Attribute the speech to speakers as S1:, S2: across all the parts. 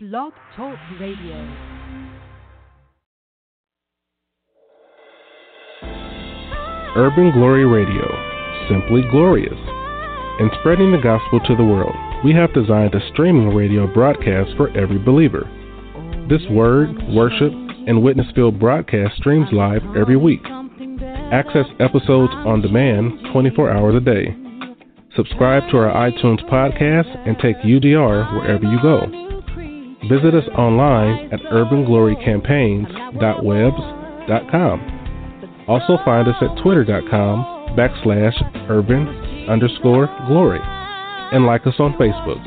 S1: Blog Talk Radio.
S2: Urban Glory Radio, simply glorious. In spreading the gospel to the world, we have designed a streaming radio broadcast for every believer. This word, worship, and witness filled broadcast streams live every week. Access episodes on demand 24 hours a day. Subscribe to our iTunes podcast and take UGR wherever you go. Visit us online at urbanglorycampaigns.webs.com. Also find us at twitter.com backslash urban underscore glory and like us on Facebook.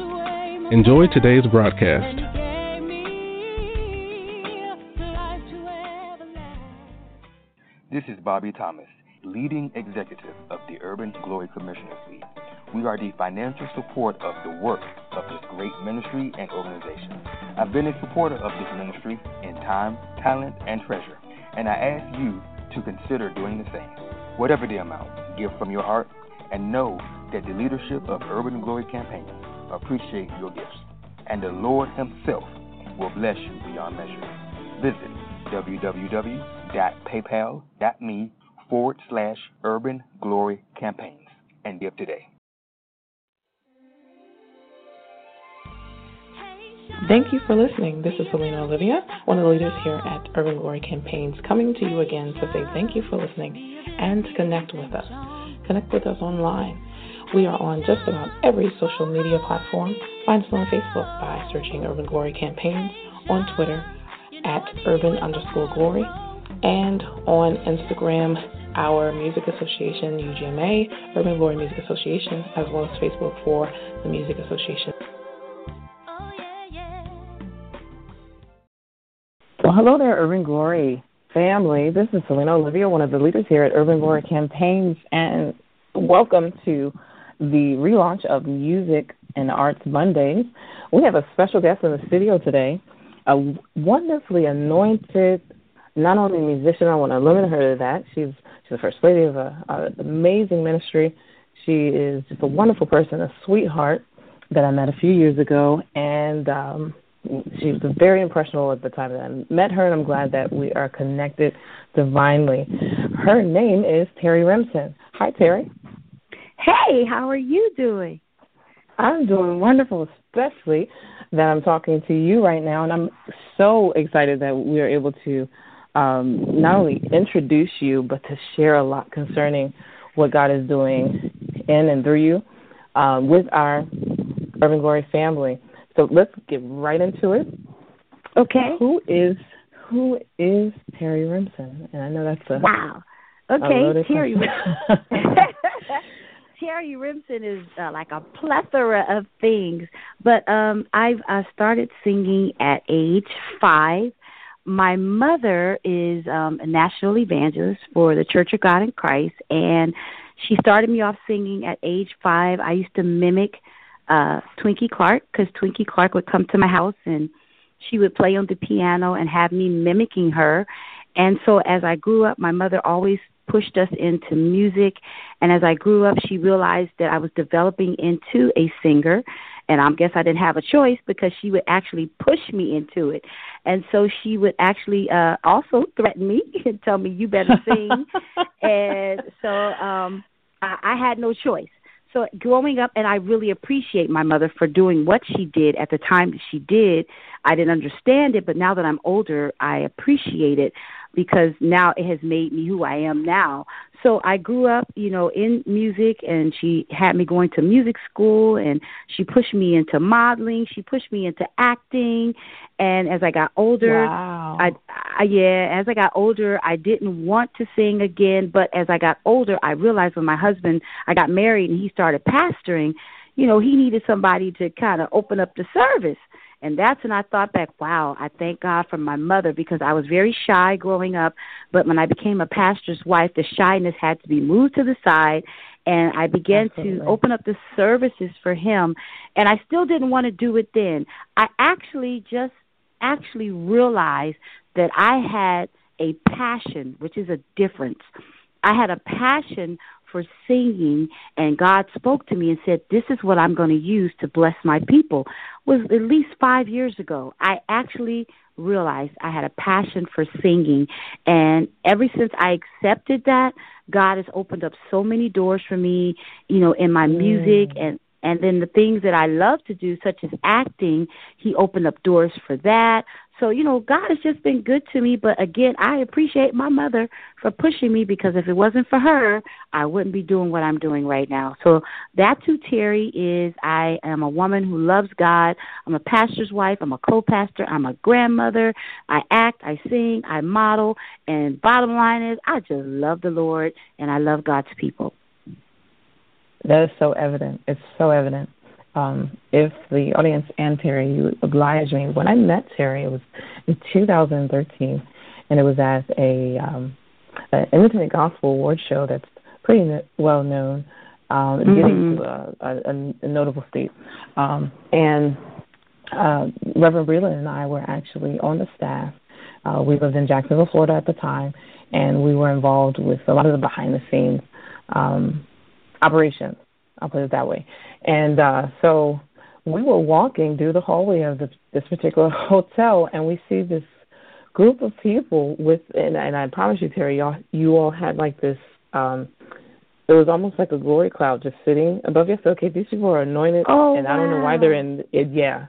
S2: Enjoy today's broadcast.
S3: This is Bobby Thomas, leading executive of the Urban Glory Commissioners League. We are the financial support of the work of this great ministry and organization. I've been a supporter of this ministry in time, talent, and treasure, and I ask you to consider doing the same. Whatever the amount, give from your heart and know that the leadership of Urban Glory Campaign appreciate your gifts, and the Lord Himself will bless you beyond measure. Visit www.paypal.me forward slash Urban Glory Campaigns and give today.
S4: Thank you for listening. This is Selena Olivia, one of the leaders here at Urban Glory Campaigns, coming to you again to say thank you for listening and to connect with us. Connect with us online. We are on just about every social media platform. Find us on Facebook by searching Urban Glory Campaigns, on Twitter at Urban underscore Glory, and on Instagram, our music association, UGMA, Urban Glory Music Association, as well as Facebook for the Music Association. Well, hello there, Urban Glory family. This is Selena Olivia, one of the leaders here at Urban Glory Campaigns, and welcome to the relaunch of Music and Arts Mondays. We have a special guest in the studio today, a wonderfully anointed, not only musician, I want to limit her to that. She's she's the first lady of an amazing ministry. She is just a wonderful person, a sweetheart that I met a few years ago, and um, she was very impressionable at the time that I met her, and I'm glad that we are connected divinely. Her name is Terrie Rimson. Hi, Terrie.
S5: Hey, how are you doing?
S4: I'm doing wonderful, especially that I'm talking to you right now, and I'm so excited that we are able to um, not only introduce you, but to share a lot concerning what God is doing in and through you um, with our Urban Glory family. So let's get right into it.
S5: Okay.
S4: Who is who is Terrie Rimson? And I know that's a
S5: wow. Okay, Terrie. Terrie Rimson is uh, like a plethora of things, but um, I've I started singing at age five. My mother is um, a national evangelist for the Church of God in Christ, and she started me off singing at age five. I used to mimic uh, Twinkie Clark because Twinkie Clark would come to my house and she would play on the piano and have me mimicking her. And so as I grew up, my mother always pushed us into music. And as I grew up, she realized that I was developing into a singer. And I guess I didn't have a choice because she would actually push me into it. And so she would actually uh, also threaten me and tell me, you better sing. and so um, I, I had no choice. So growing up, and I really appreciate my mother for doing what she did at the time that she did. I didn't understand it, but now that I'm older, I appreciate it because now it has made me who I am now. So I grew up, you know, in music and she had me going to music school and she pushed me into modeling, she pushed me into acting and as I got older,
S4: wow.
S5: I, I yeah, as I got older, I didn't want to sing again, but as I got older, I realized when my husband, I got married and he started pastoring, you know, he needed somebody to kind of open up the service. And that's when I thought back, wow, I thank God for my mother because I was very shy growing up. But when I became a pastor's wife, the shyness had to be moved to the side. And I began
S4: Absolutely.
S5: to open up the services for him. And I still didn't want to do it then. I actually just actually realized that I had a passion, which is a difference. I had a passion for singing and God spoke to me and said, This is what I'm going to use to bless my people was at least five years ago. I actually realized I had a passion for singing. And ever since I accepted that, God has opened up so many doors for me, you know, in my music mm. and and then the things that I love to do, such as acting, he opened up doors for that. So, you know, God has just been good to me. But again, I appreciate my mother for pushing me because if it wasn't for her, I wouldn't be doing what I'm doing right now. So that's who Terrie is. I am a woman who loves God. I'm a pastor's wife. I'm a co pastor. I'm a grandmother. I act, I sing, I model. And bottom line is, I just love the Lord and I love God's people.
S4: That is so evident. It's so evident. Um, if the audience and Terrie, you oblige me. When I met Terrie, it was in 2013, and it was at a um, an independent gospel award show that's pretty well known. Um, mm-hmm. getting to a, a, a notable state. Um, and uh, Reverend Breland and I were actually on the staff. Uh, we lived in Jacksonville, Florida at the time, and we were involved with a lot of the behind the scenes um, operations. I'll put it that way. And uh, so we were walking through the hallway of this, this particular hotel, and we see this group of people with, and, and I promise you, Terrie, y'all, you all had like this. um it was almost like a glory cloud just sitting above you. So, okay, these people are anointed,
S5: oh,
S4: and
S5: wow.
S4: I don't know why they're in it. Yeah,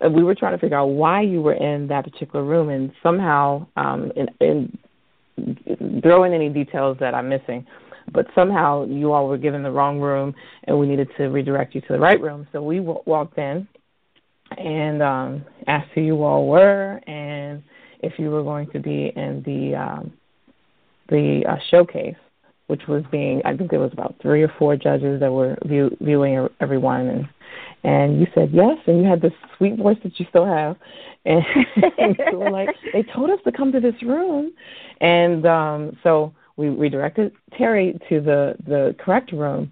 S4: and we were trying to figure out why you were in that particular room, and somehow, um, in, in throw in any details that I'm missing but somehow you all were given the wrong room and we needed to redirect you to the right room. So we w- walked in and um, asked who you all were and if you were going to be in the um, the uh, showcase, which was being I think there was about three or four judges that were view, viewing everyone. And and you said yes and you had this sweet voice that you still have. And, and so were like they told us to come to this room. And um so we redirected Terrie to the the correct room,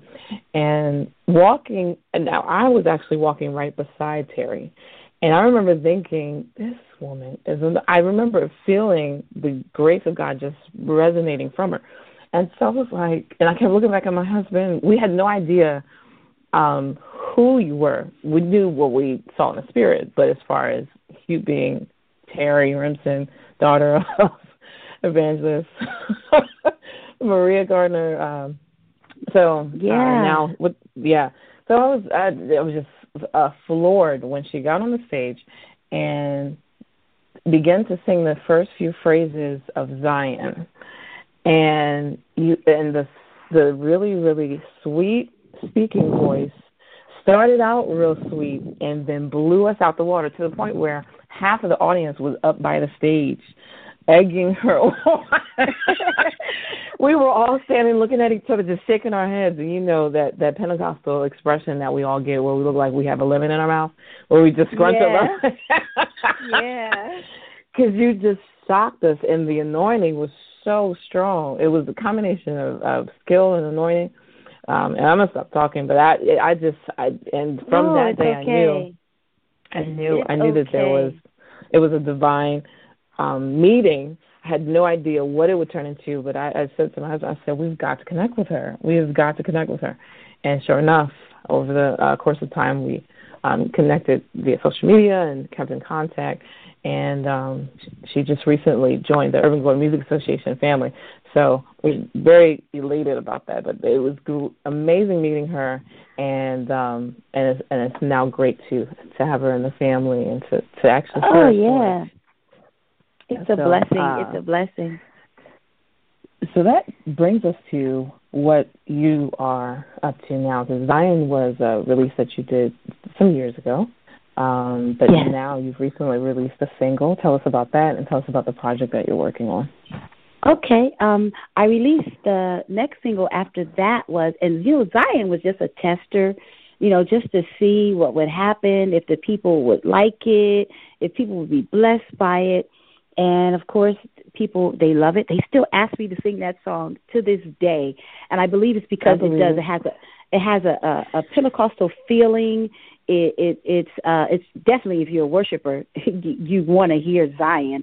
S4: and walking. And now I was actually walking right beside Terrie, and I remember thinking, this woman is. I remember feeling the grace of God just resonating from her, and so I was like, and I kept looking back at my husband. We had no idea um who you were. We knew what we saw in the spirit, but as far as you being Terrie Rimson, daughter of evangelist Maria Gardner. Um, so uh,
S5: yeah,
S4: uh, now with yeah, so I was I, I was just uh, floored when she got on the stage and began to sing the first few phrases of Zion, and you and the the really really sweet speaking voice started out real sweet and then blew us out the water to the point where half of the audience was up by the stage egging her on. we were all standing looking at each other, just shaking our heads. And you know that that Pentecostal expression that we all get, where we look like we have a lemon in our mouth, where we just scrunch
S5: yeah.
S4: up.
S5: yeah.
S4: Because you just shocked us, and the anointing was so strong. It was a combination of, of skill and anointing. Um, and I'm gonna stop talking, but I, I just, I, and from
S5: no,
S4: that day,
S5: okay.
S4: I knew, I knew,
S5: it's
S4: I knew
S5: okay.
S4: that there was, it was a divine um, meeting. I had no idea what it would turn into, but I, I said to my husband, I said, we've got to connect with her. We have got to connect with her. And sure enough, over the uh, course of time, we um, connected via social media and kept in contact. And um, she just recently joined the Urban Glory Music Association family. So we're very elated about that. But it was amazing meeting her, and um, and it's, and it's now great to to have her in the family and to to actually.
S5: Oh yeah. It's
S4: so,
S5: a blessing.
S4: Uh,
S5: it's a blessing.
S4: So that brings us to what you are up to now. Because Zion was a release that you did some years ago, um, but
S5: yes.
S4: now you've recently released a single. Tell us about that, and tell us about the project that you're working on.
S5: Okay. Um, I released the next single after that was, and you know, Zion was just a tester, you know, just to see what would happen, if the people would like it, if people would be blessed by it and of course people they love it they still ask me to sing that song to this day and i believe it's because it does it has a it has a, a, a pentecostal feeling it, it it's uh it's definitely if you're a worshiper you, you want to hear zion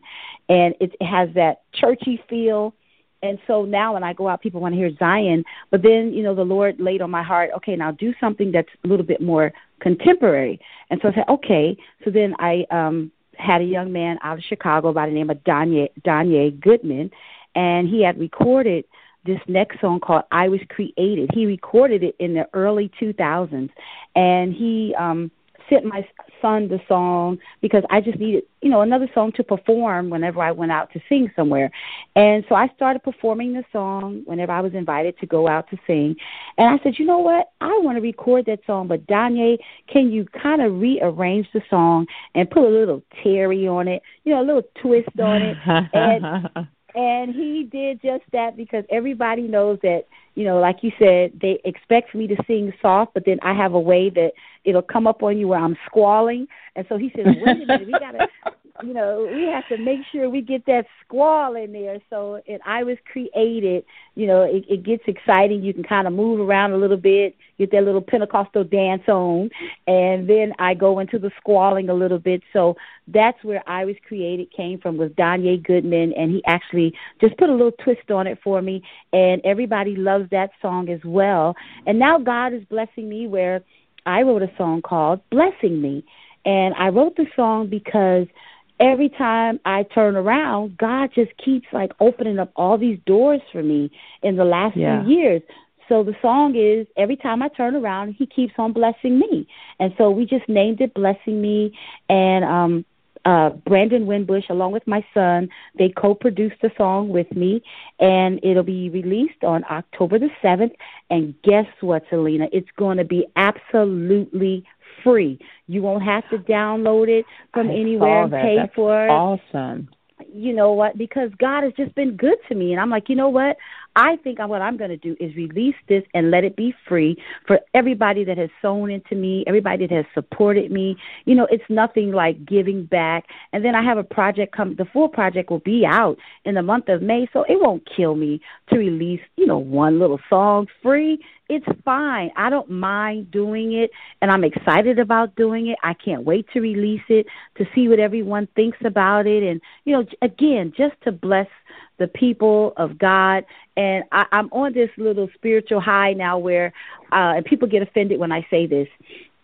S5: and it has that churchy feel And so now when I go out, people want to hear Zion. But then, you know, the Lord laid on my heart, okay, now do something that's a little bit more contemporary. And so I said, okay. So then I um had a young man out of Chicago by the name of Danye Goodman, and he had recorded this next song called I Was Created. He recorded it in the early 2000s, and he um sent my son the song because I just needed, you know, another song to perform whenever I went out to sing somewhere. And so I started performing the song whenever I was invited to go out to sing. And I said, you know what? I want to record that song, but Danye, can you kind of rearrange the song and put a little Terrie on it, you know, a little twist on it? and and he did just that because everybody knows that you know like you said they expect me to sing soft but then i have a way that it'll come up on you where i'm squalling. And so he said wait a minute we gotta you know, we have to make sure we get that squall in there. So, and I was created, you know, it, it gets exciting. You can kind of move around a little bit, get that little Pentecostal dance on, and then I go into the squalling a little bit. So that's where I was created came from was Danye Goodman, and he actually just put a little twist on it for me, and everybody loves that song as well. And now God is blessing me where I wrote a song called Blessing Me. And I wrote the song because every time I turn around, God just keeps like opening up all these doors for me in the last yeah. few years. So the song is every time I turn around, he keeps on blessing me. And so we just named it Blessing Me and um uh Brandon Winbush along with my son, they co-produced the song with me and it'll be released on October the 7th and guess what Selena, it's going to be absolutely free. You won't have to download it from
S4: I
S5: anywhere and pay
S4: That's
S5: for it.
S4: Awesome.
S5: You know what? Because God has just been good to me, and I'm like, you know what? I think what I'm going to do is release this and let it be free for everybody that has sown into me, everybody that has supported me. You know, it's nothing like giving back. And then I have a project come. The full project will be out in the month of May, so it won't kill me to release, you know, one little song free. It's fine. I don't mind doing it, and I'm excited about doing it. I can't wait to release it to see what everyone thinks about it, and you know, again, just to bless the people of God. And I, I'm on this little spiritual high now where, uh, and people get offended when I say this.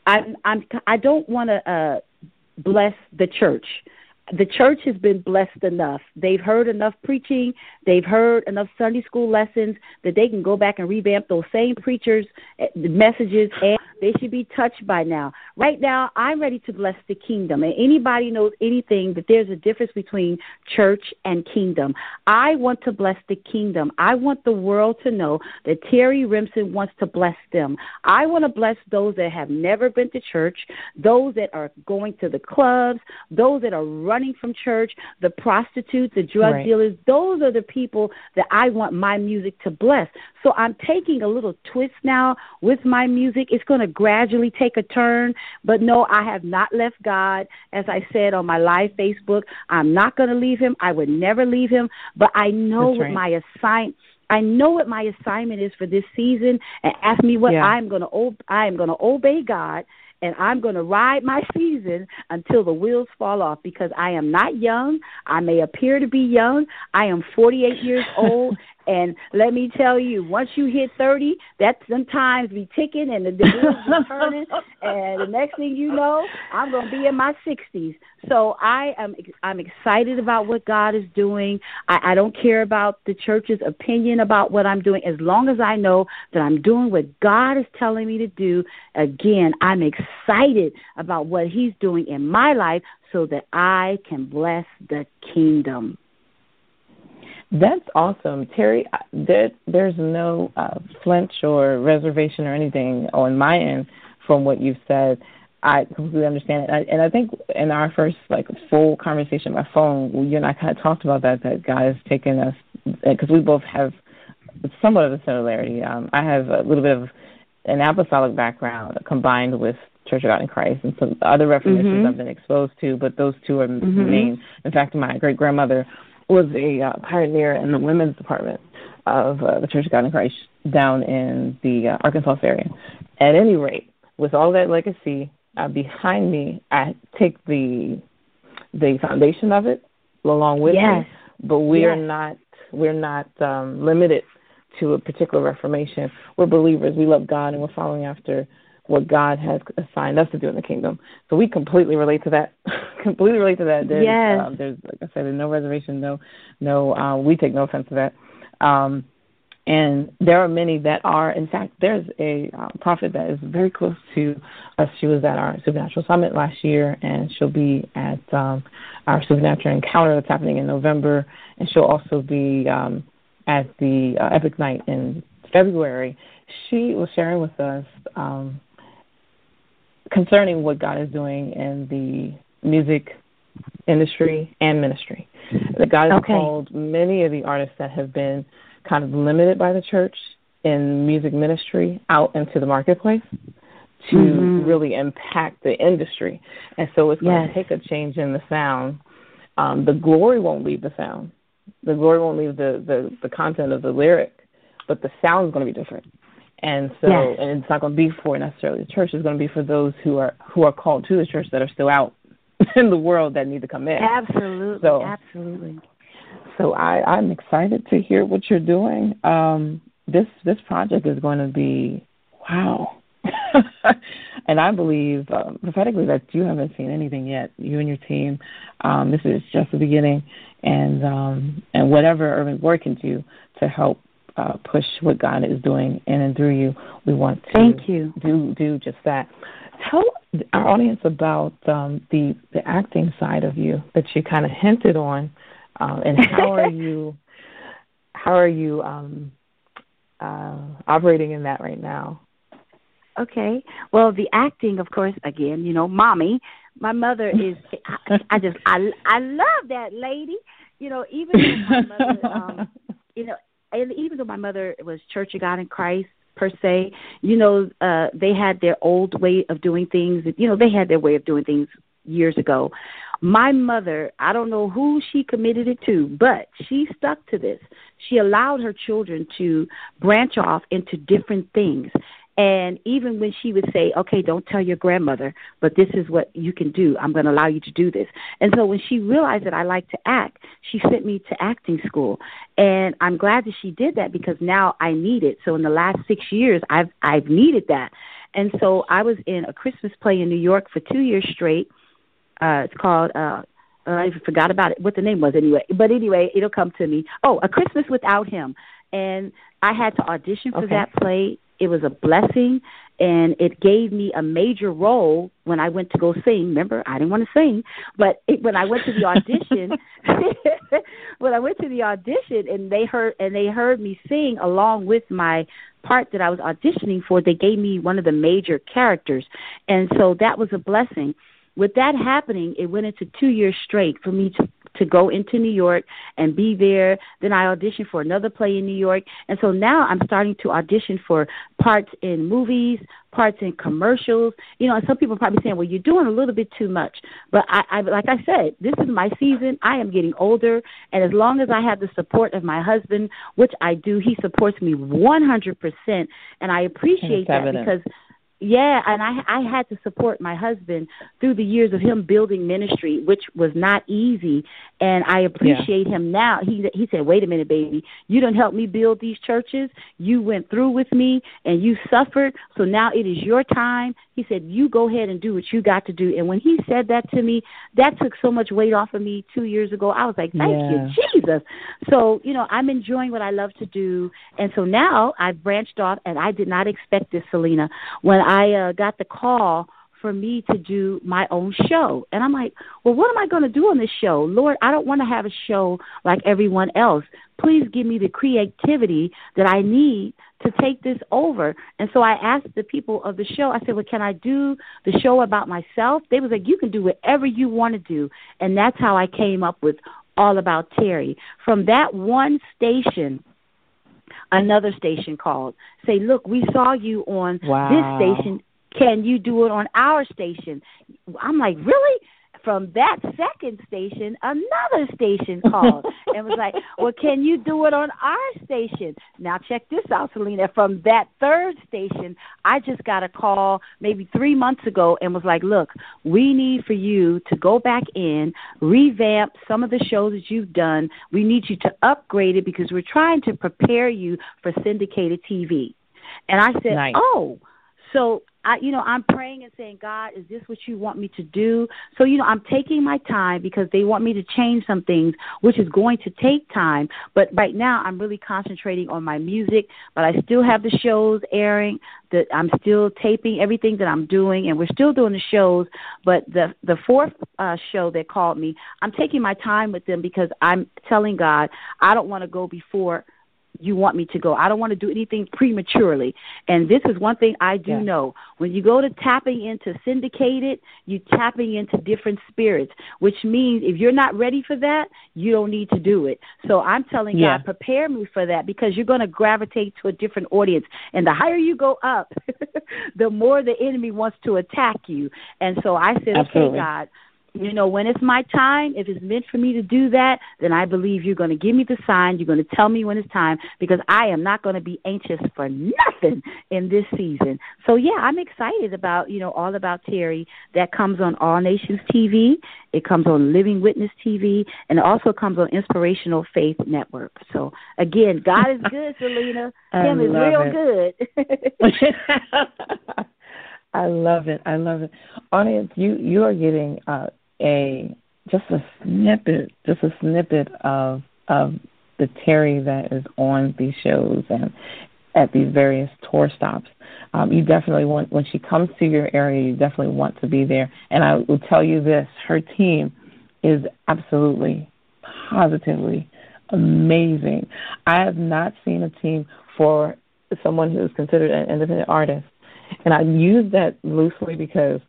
S5: I'm, I'm, I don't want to uh, bless the church the church has been blessed enough. They've heard enough preaching, they've heard enough Sunday school lessons that they can go back and revamp those same preachers' eh, messages, and they should be touched by now. Right now, I'm ready to bless the kingdom. And anybody knows anything that there's a difference between church and kingdom. I want to bless the kingdom. I want the world to know that Terrie Rimson wants to bless them. I want to bless those that have never been to church, those that are going to the clubs, those that are running from church, the prostitutes, the drug
S4: right.
S5: dealers. Those are the people that I want my music to bless. So I'm taking a little twist now with my music. It's going to gradually take a turn, but no, I have not left God. As I said on my live Facebook, I'm not going to leave him. I would never leave him, but I know what my assignment I know what my assignment is for this season and ask me what
S4: yeah.
S5: I'm going to I am going to obey God and I'm going to ride my season until the wheels fall off because I am not young. I may appear to be young. I am 48 years old and let me tell you, once you hit 30, that sometimes be ticking and the wheels be turning. and the next thing you know, I'm going to be in my 60s. So I am I'm excited about what God is doing. I, I don't care about the church's opinion about what I'm doing as long as I know that I'm doing what God is telling me to do. Again, I'm excited about what He's doing in my life so that I can bless the kingdom.
S4: That's awesome, Terrie. There, there's no uh, flinch or reservation or anything on my end from what you've said. I completely understand it, I, and I think in our first like full conversation by phone, you and I kind of talked about that. That God has taken us because we both have somewhat of a similarity. Um, I have a little bit of an apostolic background combined with Church of God in Christ and some other reformations
S5: mm-hmm.
S4: I've been exposed to, but those two are
S5: mm-hmm.
S4: main. In fact, my great grandmother was a uh, pioneer in the women's department of uh, the Church of God in Christ down in the uh, Arkansas area. At any rate, with all that legacy uh, behind me, I take the the foundation of it along with
S5: yes.
S4: me, but we
S5: yes.
S4: are not We're not um, limited to a particular reformation. We're believers. We love God, and we're following after what God has assigned us to do in the kingdom. So we completely relate to that. completely relate to that. There's,
S5: yes.
S4: Uh, there's, like I said, no reservation. No, no. Uh, we take no offense to that. Um, and there are many that are. In fact, there's a uh, prophet that is very close to us. She was at our supernatural summit last year, and she'll be at um, our supernatural encounter that's happening in November, and she'll also be um, at the uh, Epic Night in February. She was sharing with us um, concerning what God is doing in the music industry and ministry. That God has
S5: okay.
S4: called many of the artists that have been kind of limited by the church in music ministry out into the marketplace to
S5: mm-hmm.
S4: really impact the industry. And so it's going
S5: yes.
S4: to take a change in the sound. Um, the glory won't leave the sound. The glory won't leave the, the, the content of the lyric, but the sound is going to be different. And so,
S5: yes.
S4: and it's not going to be for necessarily the church. It's going to be for those who are who are called to the church that are still out in the world that need to come in.
S5: Absolutely,
S4: so,
S5: absolutely.
S4: So I, I'm excited to hear what you're doing. Um, this this project is going to be wow, and I believe uh, prophetically that you haven't seen anything yet. You and your team, um, this is just the beginning, and um, and whatever Urban Glory can do to help uh, push what God is doing in and through you, we want to
S5: Thank you.
S4: do do just that. Tell our audience about um, the the acting side of you that you kind of hinted on um, and how are you how are you um, uh, operating in that right now?
S5: Okay. Well, the acting, of course, again, you know, mommy. My mother is. I, I just, I, I love that lady. You know, even my mother, um, you know, and even though my mother was Church of God in Christ per se, you know, uh, they had their old way of doing things. You know, they had their way of doing things years ago. My mother, I don't know who she committed it to, but she stuck to this. She allowed her children to branch off into different things. And even when she would say, okay, don't tell your grandmother, but this is what you can do. I'm going to allow you to do this. And so when she realized that I like to act, she sent me to acting school. And I'm glad that she did that because now I need it. So in the last six years, I've, I've needed that. And so I was in a Christmas play in New York for two years straight uh, it's called. Uh, I even forgot about it. What the name was anyway. But anyway, it'll come to me. Oh, A Christmas Without Him, and I had to audition for
S4: okay.
S5: that play. It was a blessing, and it gave me a major role when I went to go sing. Remember, I didn't want to sing, but it, when I went to the audition, when I went to the audition, and they heard and they heard me sing along with my part that I was auditioning for, they gave me one of the major characters, and so that was a blessing with that happening, it went into two years straight for me to to go into New York and be there. Then I auditioned for another play in New York, and so now I'm starting to audition for parts in movies, parts in commercials. You know, and some people are probably saying, "Well, you're doing a little bit too much." But I, I like I said, this is my season. I am getting older, and as long as I have the support of my husband, which I do, he supports me 100%, and I appreciate that because yeah, and I I had to support my husband through the years of him building ministry, which was not easy. And I appreciate yeah. him now. He he said, "Wait a minute, baby. You don't help me build these churches. You went through with me and you suffered. So now it is your time." He said, "You go ahead and do what you got to do." And when he said that to me, that took so much weight off of me 2 years ago. I was like, "Thank
S4: yeah.
S5: you, Jesus." So, you know, I'm enjoying what I love to do. And so now I've branched off and I did not expect this, Selena. When I uh, got the call for me to do my own show. And I'm like, well, what am I going to do on this show? Lord, I don't want to have a show like everyone else. Please give me the creativity that I need to take this over. And so I asked the people of the show, I said, well, can I do the show about myself? They was like, you can do whatever you want to do. And that's how I came up with All About Terrie. From that one station, another station called. Say, look, we saw you on
S4: wow.
S5: this station. Can you do it on our station? I'm like, really? from that second station, another station called and was like, Well, can you do it on our station? Now, check this out, Selena. From that third station, I just got a call maybe three months ago and was like, Look, we need for you to go back in, revamp some of the shows that you've done. We need you to upgrade it because we're trying to prepare you for syndicated TV. And I said,
S4: nice.
S5: Oh, so I, you know, I'm praying and saying, God, is this what you want me to do? So, you know, I'm taking my time because they want me to change some things, which is going to take time. But right now, I'm really concentrating on my music. But I still have the shows airing. That I'm still taping everything that I'm doing, and we're still doing the shows. But the the fourth uh, show that called me, I'm taking my time with them because I'm telling God I don't want to go before you want me to go. I don't want to do anything prematurely. And this is one thing I do
S4: Yeah.
S5: know. When you go to tapping into syndicated, you're tapping into different spirits, which means if you're not ready for that, you don't need to do it. So I'm telling
S4: Yeah.
S5: God, prepare me for that because you're going to gravitate to a different audience. And the higher you go up, the more the enemy wants to attack you. And so I said,
S4: Absolutely.
S5: okay, God, you know, when it's my time, if it's meant for me to do that, then I believe you're going to give me the sign. You're going to tell me when it's time because I am not going to be anxious for nothing in this season. So yeah, I'm excited about you know all about Terrie. That comes on All Nations TV. It comes on Living Witness TV, and it also comes on Inspirational Faith Network. So again, God is good, Selena. Him is real
S4: it.
S5: good.
S4: I love it. I love it. Audience, you you are getting uh, a just a snippet, just a snippet of of the Terrie that is on these shows and at these various tour stops. Um, you definitely want when she comes to your area, you definitely want to be there. And I will tell you this: her team is absolutely, positively amazing. I have not seen a team for someone who is considered an independent artist and I use that loosely because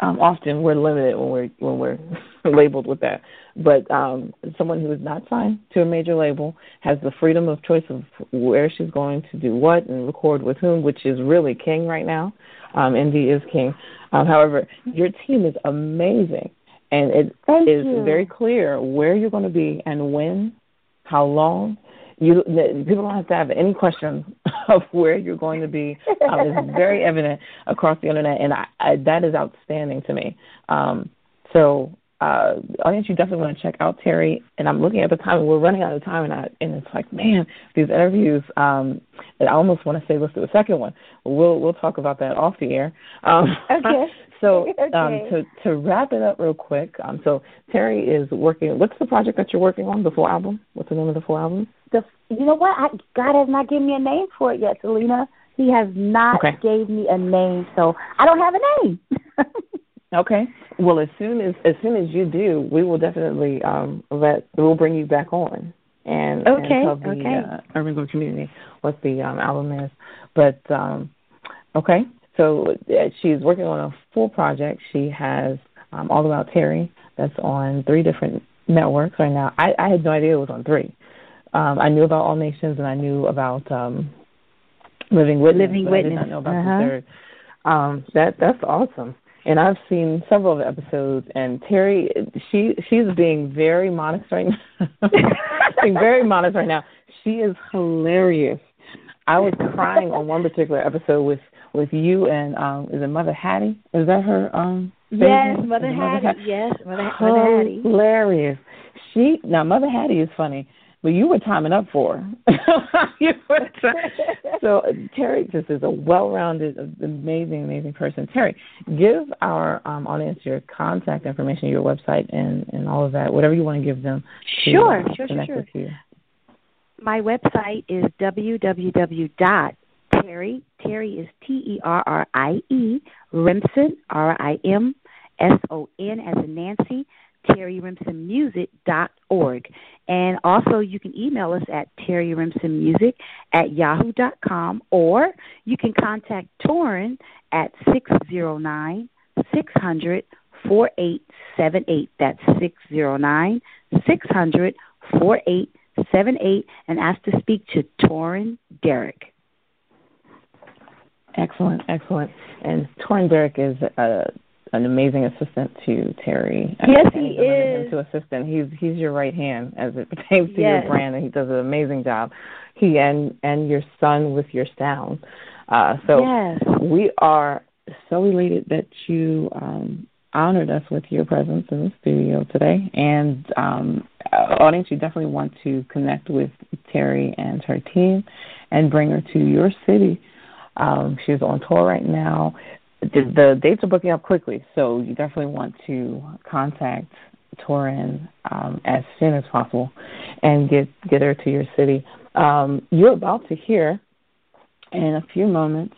S4: um, often we're limited when we're when we're labeled with that. But um, someone who is not signed to a major label has the freedom of choice of where she's going to do what and record with whom, which is really king right now. Um, Indie is king. Um, however, your team is amazing, and it
S5: Thank
S4: is
S5: you.
S4: very clear where you're going to be and when, how long. You people don't have to have any questions of where you're going to be. Um, it's very evident across the internet, and I, I, that is outstanding to me. Um, so, uh, audience, you definitely want to check out Terrie. And I'm looking at the time, and we're running out of time, and I, and it's like, man, these interviews. Um, and I almost want to say let's do a second one. We'll we'll talk about that off the air. Um,
S5: Okay.
S4: So um, to to wrap it up real quick, um, so Terrie is working. What's the project that you're working on? The full album. What's the name of the full album?
S5: the you know what? I, God has not given me a name for it yet, Selena. He has not
S4: Okay.
S5: gave me a name, so I don't have a name.
S4: Okay. Well, as soon as as soon as you do, we will definitely um, let we'll bring you back on and,
S5: Okay,
S4: and tell the
S5: okay.
S4: uh, urban community what the um, album is. But um, okay, so uh, she's working on a full project. She has um, All About Terrie that's on three different networks right now. I, I had no idea it was on three. Um, I knew about All Nations and I knew about um, Living Witness.
S5: Living
S4: but I did not know about
S5: uh-huh.
S4: the third. Um, that that's awesome. And I've seen several of the episodes, and Terrie, she she's being very modest right now. being very modest right now. She is hilarious. I was crying on one particular episode with with you and um is it Mother Hattie? Is that her um
S5: yes. Mother
S4: Is it
S5: Hattie. Yes, Mother, Mother Hattie.
S4: Hilarious. She now Mother Hattie is funny, but you were timing up for her. you were so Terrie just is a well-rounded, amazing, amazing person. Terrie, give our um, audience your contact information, your website, and and all of that, whatever you want to give them. To,
S5: Sure,
S4: uh,
S5: sure, sure, sure. My website is www.terrie. Terrie Terrie is T E R R I E Rimson R I M S O N as in Nancy. TerrieRimsonMusic.org. And also, you can email us at TerrieRimsonMusic at yahoo.com or you can contact Torin at 609 600 4878. That's 609 600 4878 and ask to speak to Torin Derrick.
S4: Excellent, excellent. And Torin Derrick is uh, an amazing assistant to Terrie.
S5: Yes, he is.
S4: To assistant. He's he's your right hand as it pertains to
S5: yes.
S4: your brand, and he does an amazing job. He and and your son with your sound. Uh, so
S5: yes.
S4: we are so elated that you um, honored us with your presence in the studio today. And um, audience, you definitely want to connect with Terrie and her team and bring her to your city. Um, she's on tour right now. The, the, dates are booking up quickly, so you definitely want to contact Torin um, as soon as possible and get get her to your city. Um, you're about to hear in a few moments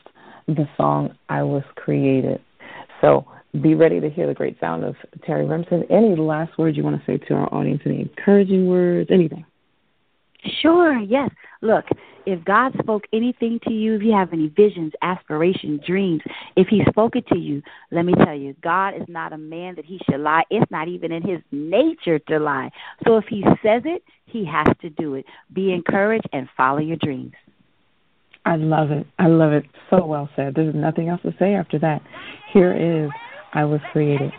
S4: the song "I Was Created." So be ready to hear the great sound of Terrie Rimson. Any last words you want to say to our audience? Any encouraging words? Anything?
S5: Sure, yes. Look, if God spoke anything to you, if you have any visions, aspirations, dreams, if He spoke it to you, let me tell you, God is not a man that He should lie. It's not even in His nature to lie. So if He says it, He has to do it. Be encouraged and follow your dreams.
S4: I love it. I love it. So well said. There's nothing else to say after that. Here is I Was Created.